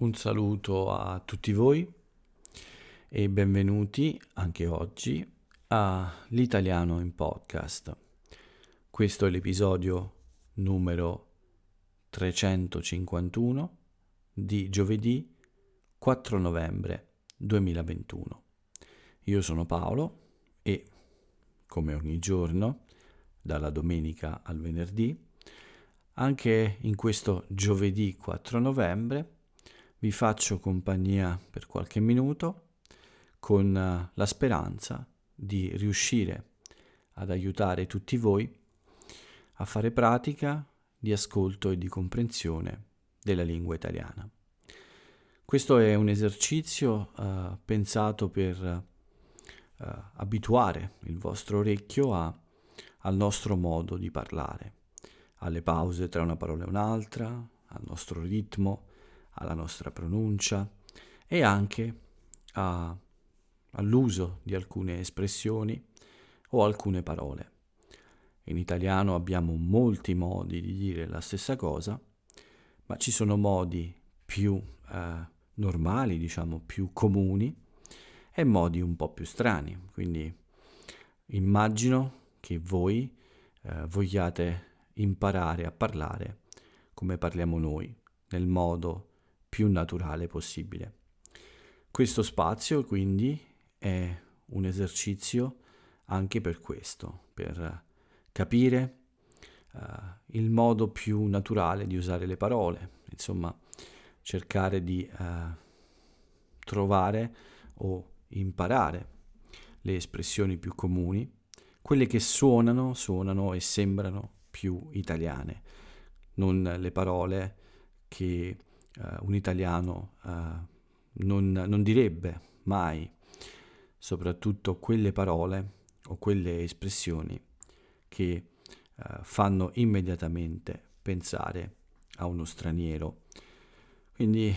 Un saluto a tutti voi e benvenuti anche oggi a L'Italiano in Podcast. Questo è l'episodio numero 351 di giovedì 4 novembre 2021. Io sono Paolo e, come ogni giorno, dalla domenica al venerdì, anche in questo giovedì 4 novembre, vi faccio compagnia per qualche minuto con eh, la speranza di riuscire ad aiutare tutti voi a fare pratica di ascolto e di comprensione della lingua italiana. Questo è un esercizio uh, pensato per uh, abituare il vostro orecchio a, al nostro modo di parlare, alle pause tra una parola e un'altra, al nostro ritmo, alla nostra pronuncia e anche a, all'uso di alcune espressioni o alcune parole. In italiano abbiamo molti modi di dire la stessa cosa, ma ci sono modi più eh, normali, diciamo più comuni, e modi un po' più strani. Quindi immagino che voi eh, vogliate imparare a parlare come parliamo noi, nel modo più naturale possibile. Questo spazio quindi è un esercizio anche per questo, per capire uh, il modo più naturale di usare le parole, insomma cercare di uh, trovare o imparare le espressioni più comuni, quelle che suonano, suonano e sembrano più italiane, non le parole che uh, un italiano uh, non, non direbbe mai, soprattutto quelle parole o quelle espressioni che uh, fanno immediatamente pensare a uno straniero. Quindi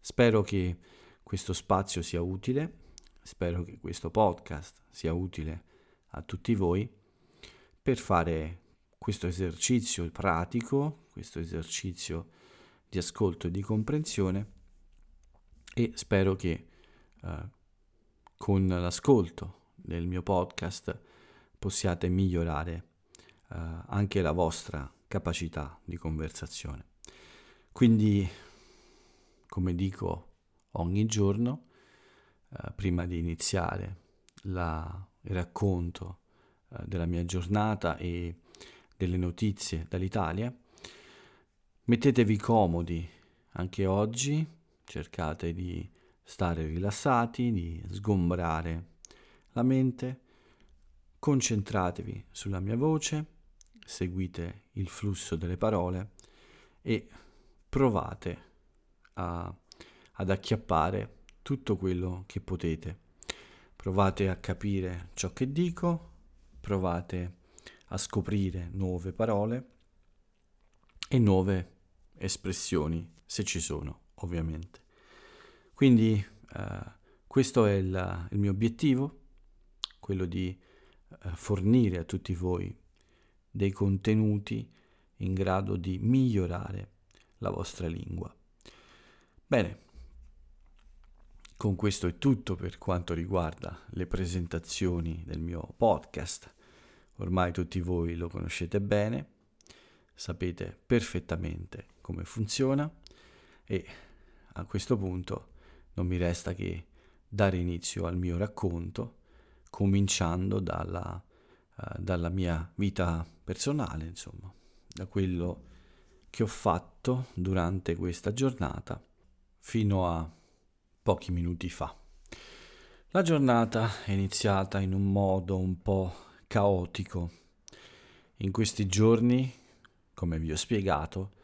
spero che questo spazio sia utile, spero che questo podcast sia utile a tutti voi per fare questo esercizio pratico, questo esercizio di ascolto e di comprensione e spero che uh, con l'ascolto del mio podcast possiate migliorare uh, anche la vostra capacità di conversazione. Quindi, come dico ogni giorno, uh, prima di iniziare la, il racconto della mia giornata e delle notizie dall'Italia, Mettetevi comodi anche oggi, cercate di stare rilassati, di sgombrare la mente, concentratevi sulla mia voce, seguite il flusso delle parole e provate a, ad acchiappare tutto quello che potete. Provate a capire ciò che dico, provate a scoprire nuove parole e nuove espressioni, se ci sono, ovviamente. Quindi eh, questo è il, il, mio obiettivo, quello di eh, fornire a tutti voi dei contenuti in grado di migliorare la vostra lingua. Bene, con questo è tutto per quanto riguarda le presentazioni del mio podcast. Ormai tutti voi lo conoscete bene, sapete perfettamente come funziona e a questo punto non mi resta che dare inizio al mio racconto, cominciando dalla, uh, dalla mia vita personale, insomma, da quello che ho fatto durante questa giornata fino a pochi minuti fa. La giornata è iniziata in un modo un po' caotico. In questi giorni, come vi ho spiegato,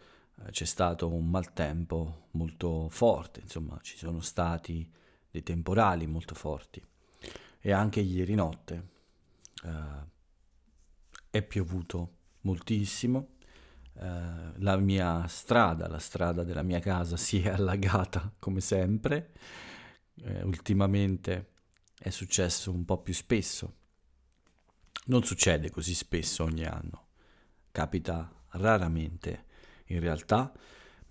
c'è stato un maltempo molto forte, insomma ci sono stati dei temporali molto forti. E anche ieri notte eh, è piovuto moltissimo, eh, la mia strada, la strada della mia casa si è allagata come sempre, eh, ultimamente è successo un po' più spesso, non succede così spesso ogni anno, capita raramente in realtà,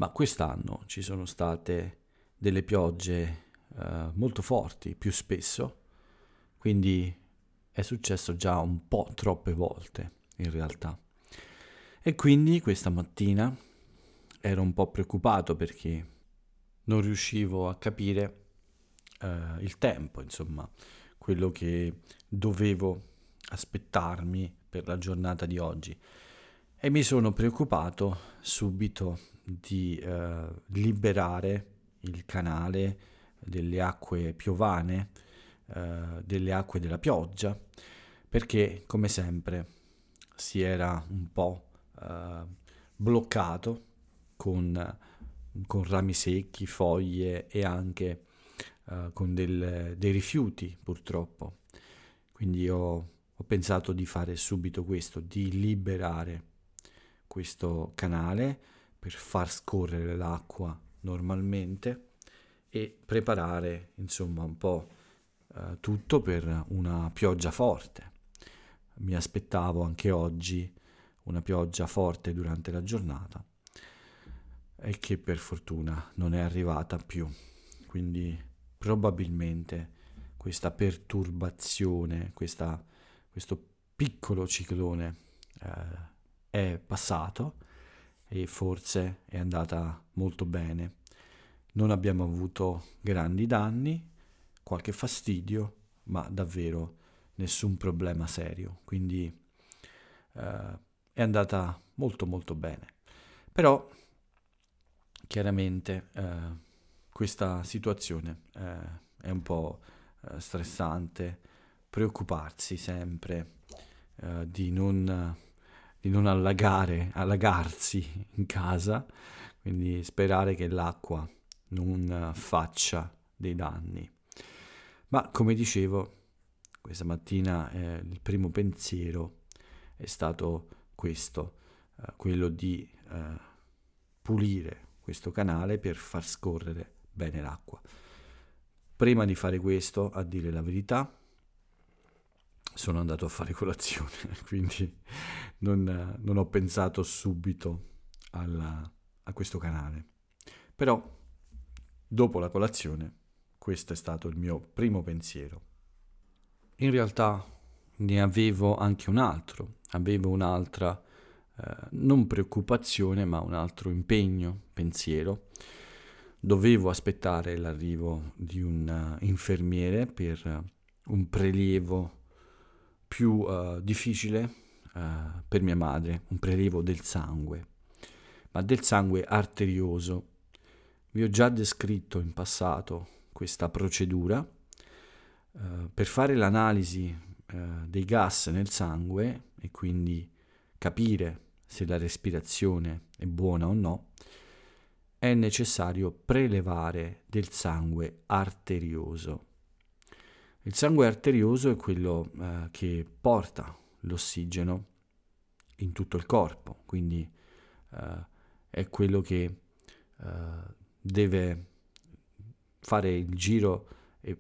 Ma quest'anno ci sono state delle piogge eh, molto forti, più spesso, quindi è successo già un po' troppe volte in realtà. E quindi questa mattina ero un po' preoccupato perché non riuscivo a capire eh, il tempo, insomma, quello che dovevo aspettarmi per la giornata di oggi. E mi sono preoccupato subito di eh, liberare il canale delle acque piovane, eh, delle acque della pioggia, perché come sempre si era un po' eh, bloccato con, con, rami secchi, foglie e anche eh, con del, dei rifiuti purtroppo. Quindi ho, ho pensato di fare subito questo, di liberare questo canale per far scorrere l'acqua normalmente e preparare insomma un po' eh, tutto per una pioggia forte. Mi aspettavo anche oggi una pioggia forte durante la giornata e che per fortuna non è arrivata più. Quindi probabilmente questa perturbazione, questa, questo piccolo ciclone eh, è passato e forse è andata molto bene. Non abbiamo avuto grandi danni, qualche fastidio, ma davvero nessun problema serio. Quindi eh, è andata molto molto bene. Però chiaramente eh, questa situazione eh, è un po' eh, stressante, preoccuparsi sempre eh, di non di non allagare, allagarsi in casa, quindi sperare che l'acqua non faccia dei danni. Ma come dicevo, questa mattina eh, il primo pensiero è stato questo, eh, quello di eh, pulire questo canale per far scorrere bene l'acqua. Prima di fare questo, a dire la verità, sono andato a fare colazione, quindi non, non ho pensato subito alla, a questo canale. Però dopo la colazione questo è stato il mio primo pensiero. In realtà ne avevo anche un altro, avevo un'altra eh, non preoccupazione ma un altro impegno, pensiero. Dovevo aspettare l'arrivo di un uh, infermiere per un prelievo più uh, difficile uh, per mia madre, un prelievo del sangue, ma del sangue arterioso. Vi ho già descritto in passato questa procedura. Uh, per fare l'analisi dei gas nel sangue e quindi capire se la respirazione è buona o no, è necessario prelevare del sangue arterioso. Il sangue arterioso è quello eh, che porta l'ossigeno in tutto il corpo, quindi eh, è quello che eh, deve fare il giro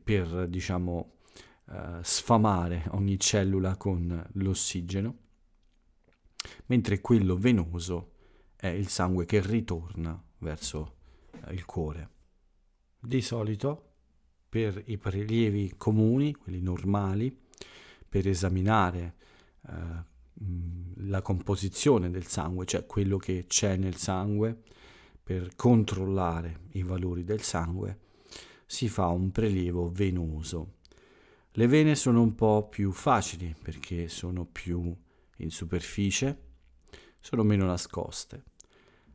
per, diciamo, eh, sfamare ogni cellula con l'ossigeno, mentre quello venoso è il sangue che ritorna verso eh, il cuore. Di solito per i prelievi comuni, quelli normali, per esaminare eh, la composizione del sangue, cioè quello che c'è nel sangue, per controllare i valori del sangue, si fa un prelievo venoso. Le vene sono un po' più facili perché sono più in superficie, sono meno nascoste.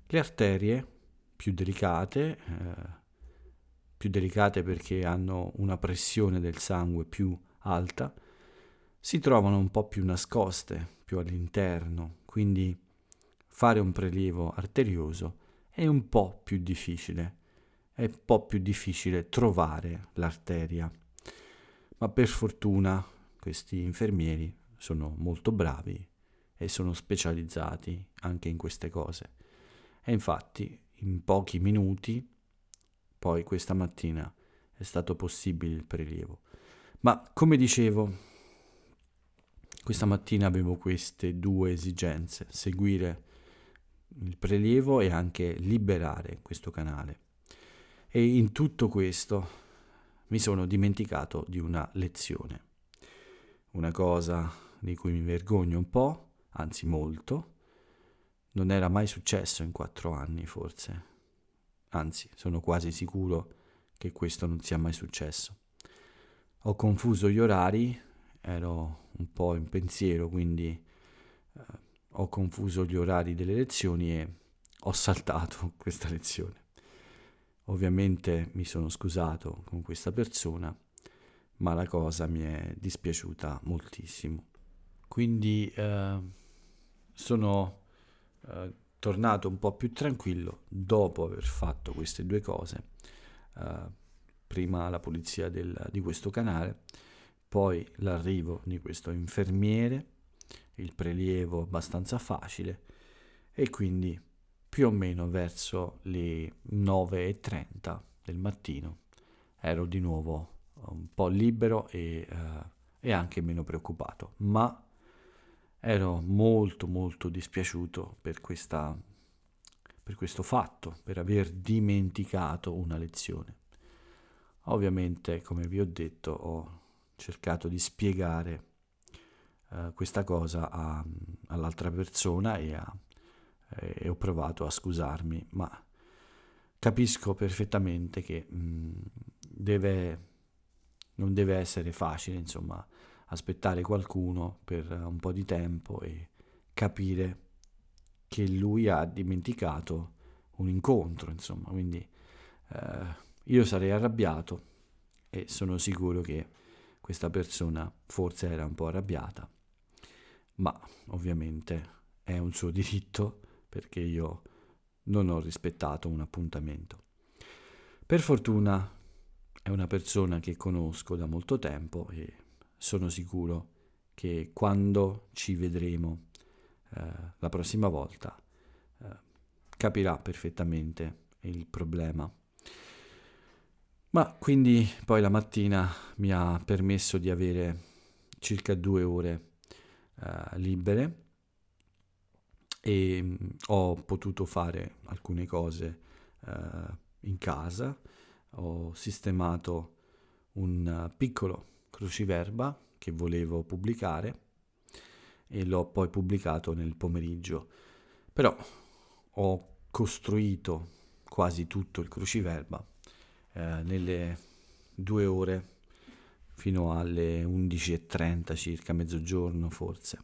Le arterie, più delicate, eh, più delicate perché hanno una pressione del sangue più alta, si trovano un po' più nascoste, più all'interno, quindi fare un prelievo arterioso è un po' più difficile, è un po' più difficile trovare l'arteria. Ma per fortuna questi infermieri sono molto bravi e sono specializzati anche in queste cose. E infatti in pochi minuti poi questa mattina è stato possibile il prelievo. Ma come dicevo, questa mattina avevo queste due esigenze, seguire il prelievo e anche liberare questo canale. E in tutto questo mi sono dimenticato di una lezione, una cosa di cui mi vergogno un po', anzi molto, non era mai successo in quattro anni forse, anzi sono quasi sicuro che questo non sia mai successo. Ho confuso gli orari, ero un po' in pensiero, quindi eh, ho confuso gli orari delle lezioni e ho saltato questa lezione. Ovviamente mi sono scusato con questa persona, ma la cosa mi è dispiaciuta moltissimo. Quindi eh, sono eh, tornato un po' più tranquillo dopo aver fatto queste due cose. Eh, prima la pulizia del, di questo canale, poi l'arrivo di questo infermiere, il prelievo abbastanza facile e quindi più o meno verso le 9.30 del mattino ero di nuovo un po' libero e, uh, e anche meno preoccupato, ma ero molto molto dispiaciuto per, questa, per questo fatto, per aver dimenticato una lezione. Ovviamente, come vi ho detto, ho cercato di spiegare uh, questa cosa a, all'altra persona e a e ho provato a scusarmi, ma capisco perfettamente che mh, mm, deve, non deve essere facile, insomma, aspettare qualcuno per un po' di tempo e capire che lui ha dimenticato un incontro, insomma, quindi eh, io sarei arrabbiato e sono sicuro che questa persona forse era un po' arrabbiata, ma ovviamente è un suo diritto perché io non ho rispettato un appuntamento. Per fortuna è una persona che conosco da molto tempo e sono sicuro che quando ci vedremo eh, la prossima volta eh, capirà perfettamente il problema. Ma quindi poi la mattina mi ha permesso di avere circa due ore eh, libere e mm, ho potuto fare alcune cose uh, in casa, ho sistemato un piccolo cruciverba che volevo pubblicare e l'ho poi pubblicato nel pomeriggio. Però ho costruito quasi tutto il cruciverba eh, nelle due ore fino alle 11.30 circa, mezzogiorno forse.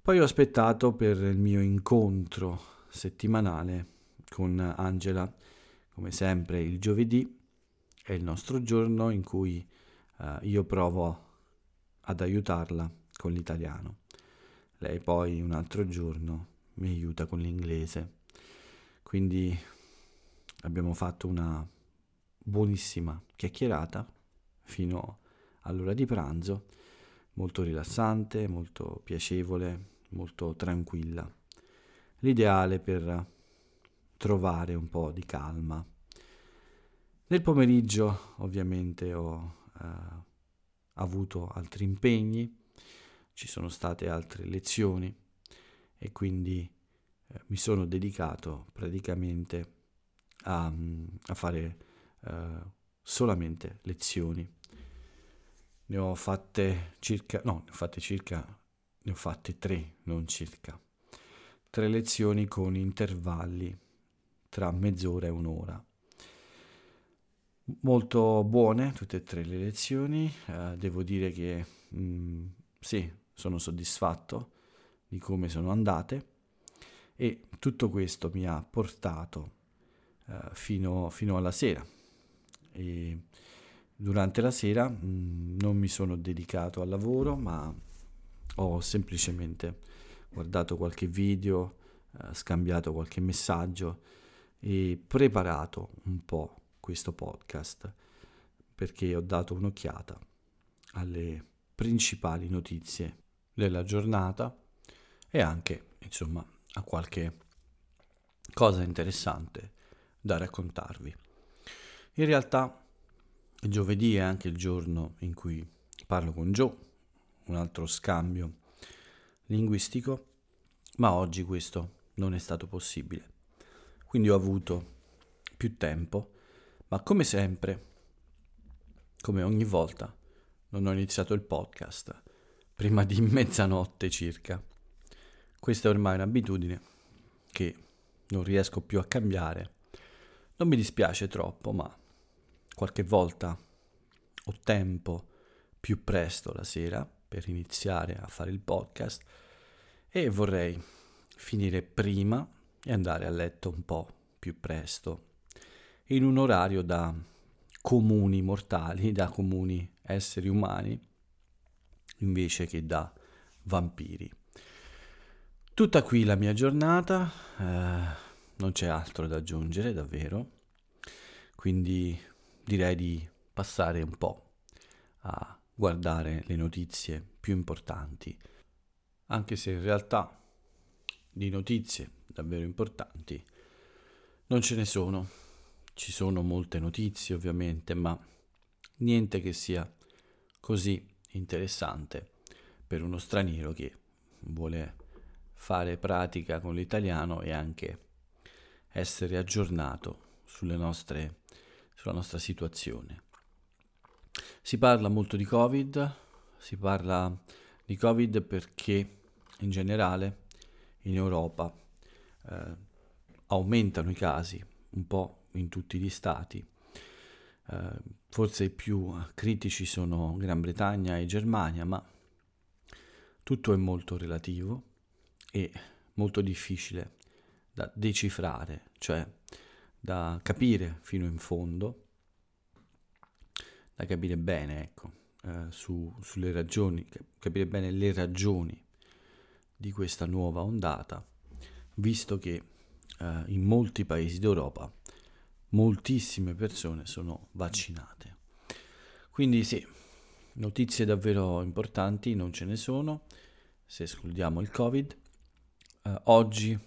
Poi ho aspettato per il mio incontro settimanale con Angela, come sempre il giovedì è il nostro giorno in cui uh, io provo ad aiutarla con l'italiano. Lei poi un altro giorno mi aiuta con l'inglese. Quindi abbiamo fatto una buonissima chiacchierata fino all'ora di pranzo, molto rilassante, molto piacevole, molto tranquilla. L'ideale per trovare un po' di calma. Nel pomeriggio ovviamente ho eh, avuto altri impegni, ci sono state altre lezioni e quindi eh, mi sono dedicato praticamente a, a fare eh, solamente lezioni. Ne ho fatte circa, no, ne ho fatte circa ne ho fatte tre, non circa. Tre lezioni con intervalli tra mezz'ora e un'ora. Molto buone tutte e tre le lezioni, eh, devo dire che mh, mm, sì, sono soddisfatto di come sono andate e tutto questo mi ha portato eh, fino, fino, alla sera. E durante la sera mh, mm, non mi sono dedicato al lavoro, ma ho semplicemente guardato qualche video, eh, scambiato qualche messaggio e preparato un po' questo podcast perché ho dato un'occhiata alle principali notizie della giornata e anche insomma a qualche cosa interessante da raccontarvi. In realtà giovedì è anche il giorno in cui parlo con Joe un altro scambio linguistico, ma oggi questo non è stato possibile. Quindi ho avuto più tempo, ma come sempre, come ogni volta, non ho iniziato il podcast prima di mezzanotte circa. Questa è ormai un'abitudine che non riesco più a cambiare. Non mi dispiace troppo, ma qualche volta ho tempo più presto la sera per iniziare a fare il podcast e vorrei finire prima e andare a letto un po' più presto, in un orario da comuni mortali, da comuni esseri umani, invece che da vampiri. Tutta qui la mia giornata, eh, non c'è altro da aggiungere davvero, quindi direi di passare un po' a guardare le notizie più importanti, anche se in realtà di notizie davvero importanti non ce ne sono. Ci sono molte notizie ovviamente, ma niente che sia così interessante per uno straniero che vuole fare pratica con l'italiano e anche essere aggiornato nostre, sulla nostra situazione. Si parla molto di Covid, si parla di Covid perché in generale in Europa eh, aumentano i casi un po' in tutti gli stati. Eh, forse i più critici sono Gran Bretagna e Germania, ma tutto è molto relativo e molto difficile da decifrare, cioè da capire fino in fondo, da capire bene, ecco, eh, su, sulle ragioni, capire bene le ragioni di questa nuova ondata, visto che eh, in molti paesi d'Europa moltissime persone sono vaccinate. Quindi sì, notizie davvero importanti non ce ne sono, se escludiamo il Covid. Eh, oggi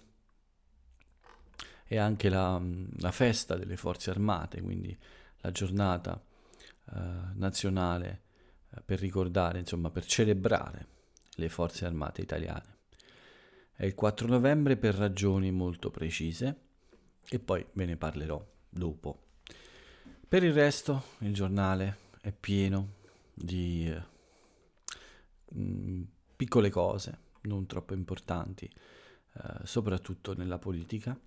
è anche la, la, festa delle forze armate, quindi la giornata eh, nazionale eh, per ricordare, insomma, per celebrare le forze armate italiane. È il 4 novembre per ragioni molto precise e poi ve ne parlerò dopo. Per il resto il giornale è pieno di eh, mm, piccole cose, non troppo importanti, eh, soprattutto nella politica.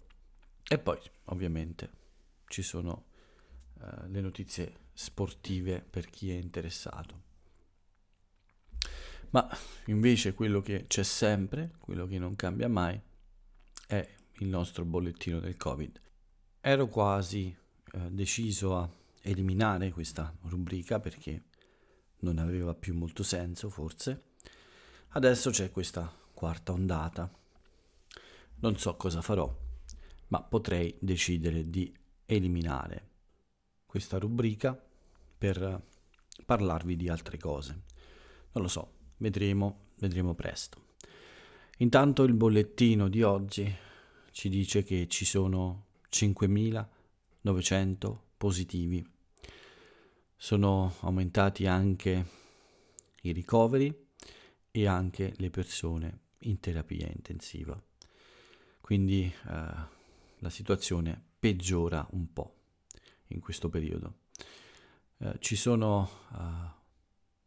E poi ovviamente ci sono eh, le notizie sportive per chi è interessato. Ma invece quello che c'è sempre, quello che non cambia mai, è il nostro bollettino del Covid. Ero quasi eh, deciso a eliminare questa rubrica perché non aveva più molto senso, forse. Adesso c'è questa quarta ondata. Non so cosa farò, ma potrei decidere di eliminare questa rubrica per parlarvi di altre cose. Non lo so, Vedremo, vedremo presto. Intanto il bollettino di oggi ci dice che ci sono 5.900 positivi. Sono aumentati anche i ricoveri e anche le persone in terapia intensiva. Quindi eh, la situazione peggiora un po' in questo periodo. Eh, ci sono eh,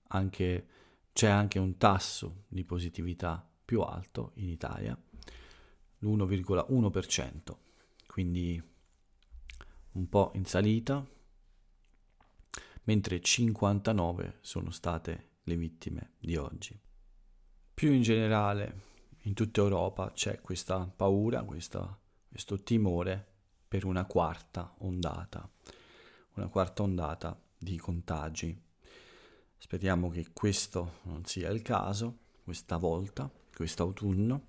anche c'è anche un tasso di positività più alto in Italia, l'1,1%, quindi un po' in salita, mentre 59 sono state le vittime di oggi. Più in generale, in tutta Europa c'è questa paura, questa, questo timore per una quarta ondata, una quarta ondata di contagi Speriamo che questo non sia il caso, questa volta, quest'autunno.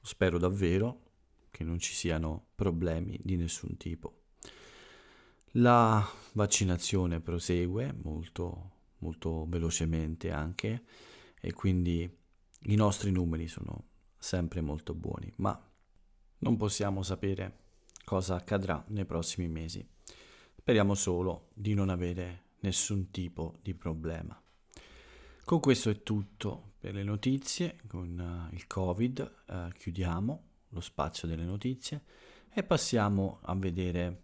Spero davvero che non ci siano problemi di nessun tipo. La vaccinazione prosegue molto, molto velocemente anche e quindi i nostri numeri sono sempre molto buoni, ma non possiamo sapere cosa accadrà nei prossimi mesi. Speriamo solo di non avere nessun tipo di problema. Con questo è tutto per le notizie, con uh, il Covid uh, chiudiamo lo spazio delle notizie e passiamo a vedere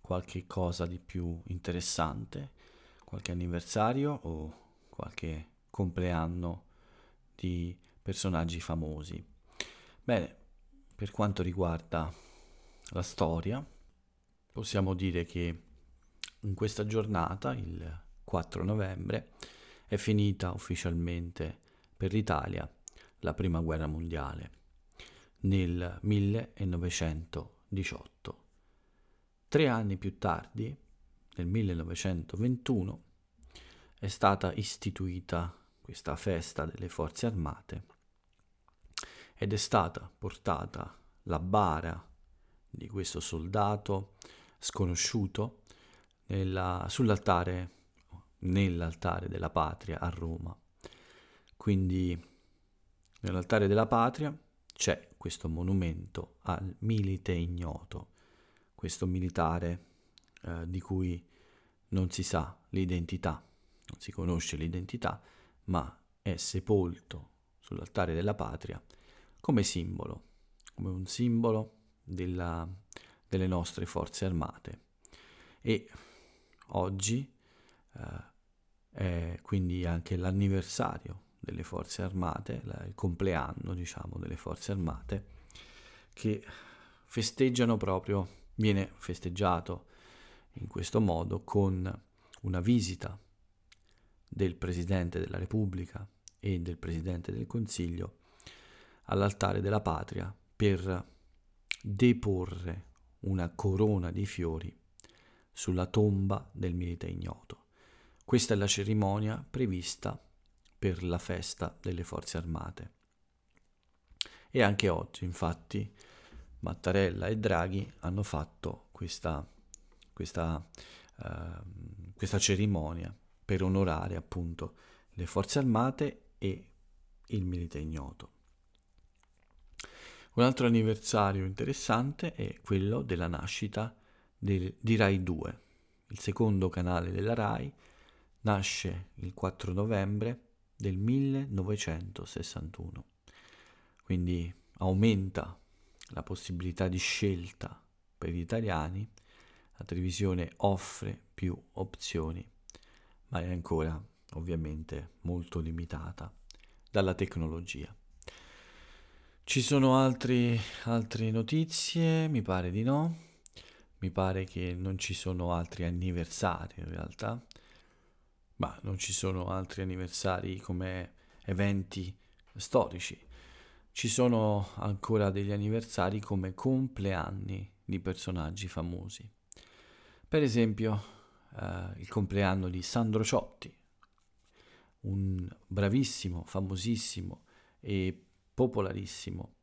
qualche cosa di più interessante, qualche anniversario o qualche compleanno di personaggi famosi. Bene, per quanto riguarda la storia, possiamo dire che in questa giornata, il 4 novembre, è finita ufficialmente per l'Italia la Prima Guerra Mondiale nel 1918. Tre anni più tardi, nel 1921, è stata istituita questa festa delle forze armate ed è stata portata la bara di questo soldato sconosciuto nella, sull'altare, nell'altare della patria a Roma. Quindi nell'altare della patria c'è questo monumento al milite ignoto, questo militare eh, di cui non si sa l'identità, non si conosce l'identità, ma è sepolto sull'altare della patria come simbolo, come un simbolo della, delle nostre forze armate. E oggi eh, è quindi anche l'anniversario delle forze armate, il compleanno diciamo delle forze armate, che festeggiano proprio, viene festeggiato in questo modo con una visita del Presidente della Repubblica e del Presidente del Consiglio all'altare della patria per deporre una corona di fiori sulla tomba del milite ignoto. Questa è la cerimonia prevista per la festa delle forze armate. E anche oggi, infatti, Mattarella e Draghi hanno fatto questa, questa, uh, questa cerimonia per onorare appunto le forze armate e il milite ignoto. Un altro anniversario interessante è quello della nascita del, di Rai 2, il secondo canale della Rai, nasce il 4 novembre del 1961, quindi aumenta la possibilità di scelta per gli italiani, la televisione offre più opzioni, ma è ancora ovviamente molto limitata dalla tecnologia. Ci sono altri, altre notizie? Mi pare di no. Mi pare che non ci sono altri anniversari in realtà, ma non ci sono altri anniversari come eventi storici. Ci sono ancora degli anniversari come compleanni di personaggi famosi. Per esempio, eh, il compleanno di Sandro Ciotti, un bravissimo, famosissimo e popolarissimo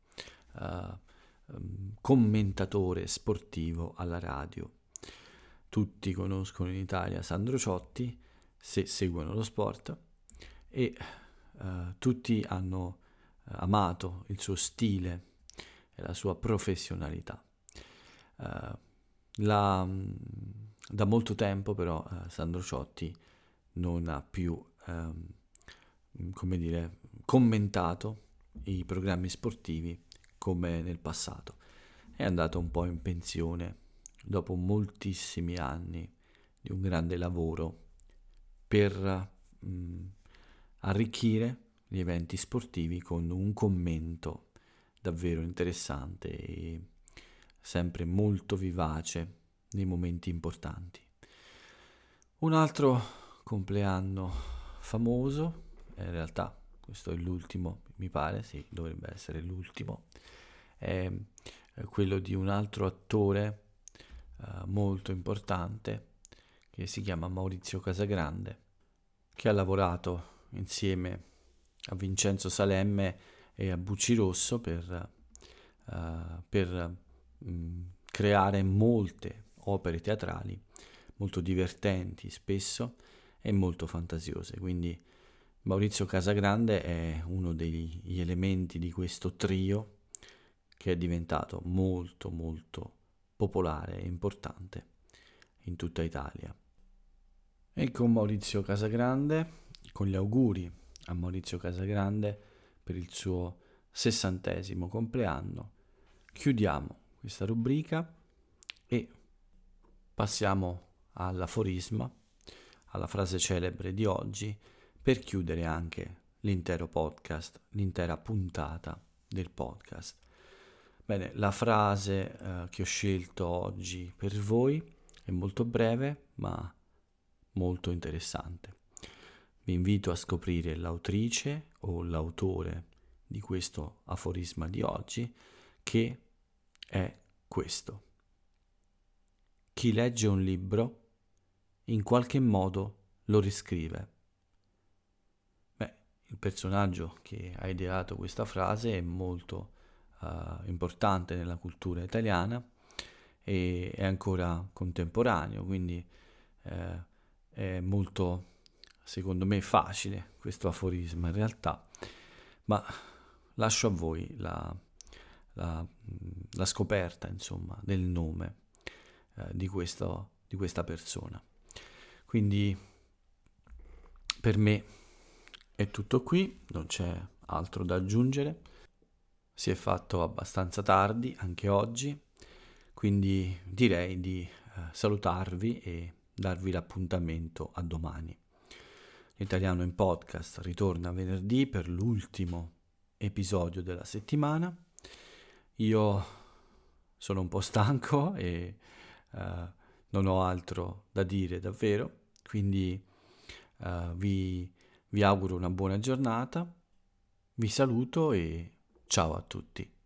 uh, um, commentatore sportivo alla radio. Tutti conoscono in Italia Sandro Ciotti, se seguono lo sport, e uh, tutti hanno uh, amato il suo stile e la sua professionalità. La, um, da molto tempo però Sandro Ciotti non ha più, um, come dire, commentato i programmi sportivi come nel passato. È andato un po' in pensione dopo moltissimi anni di un grande lavoro per mh, mm, arricchire gli eventi sportivi con un commento davvero interessante e sempre molto vivace nei momenti importanti. Un altro compleanno famoso, in realtà questo è l'ultimo, mi pare, sì, dovrebbe essere l'ultimo, è quello di un altro attore uh, molto importante che si chiama Maurizio Casagrande, che ha lavorato insieme a Vincenzo Salemme e a Bucci Rosso per, uh, per um, creare molte opere teatrali molto divertenti spesso e molto fantasiose, quindi Maurizio Casagrande è uno degli elementi di questo trio che è diventato molto molto popolare e importante in tutta Italia. E con Maurizio Casagrande, con gli auguri a Maurizio Casagrande per il suo sessantesimo compleanno, chiudiamo questa rubrica e passiamo all'aforisma, alla frase celebre di oggi, per chiudere anche l'intero podcast, l'intera puntata del podcast. Bene, la frase eh, che ho scelto oggi per voi è molto breve ma molto interessante. Vi invito a scoprire l'autrice o l'autore di questo aforisma di oggi che è questo. Chi legge un libro in qualche modo lo riscrive. Beh, il personaggio che ha ideato questa frase è molto uh, importante nella cultura italiana e è ancora contemporaneo, quindi uh, è molto, secondo me, facile questo aforisma in realtà, ma lascio a voi la, la, la scoperta, insomma, del nome uh, di, questo, di questa persona. Quindi per me è tutto qui, non c'è altro da aggiungere. Si è fatto abbastanza tardi anche oggi, quindi direi di eh, salutarvi e darvi l'appuntamento a domani. L'italiano in podcast ritorna venerdì per l'ultimo episodio della settimana. Io sono un po' stanco e uh, non ho altro da dire davvero. Quindi uh, vi, vi auguro una buona giornata, vi saluto e ciao a tutti.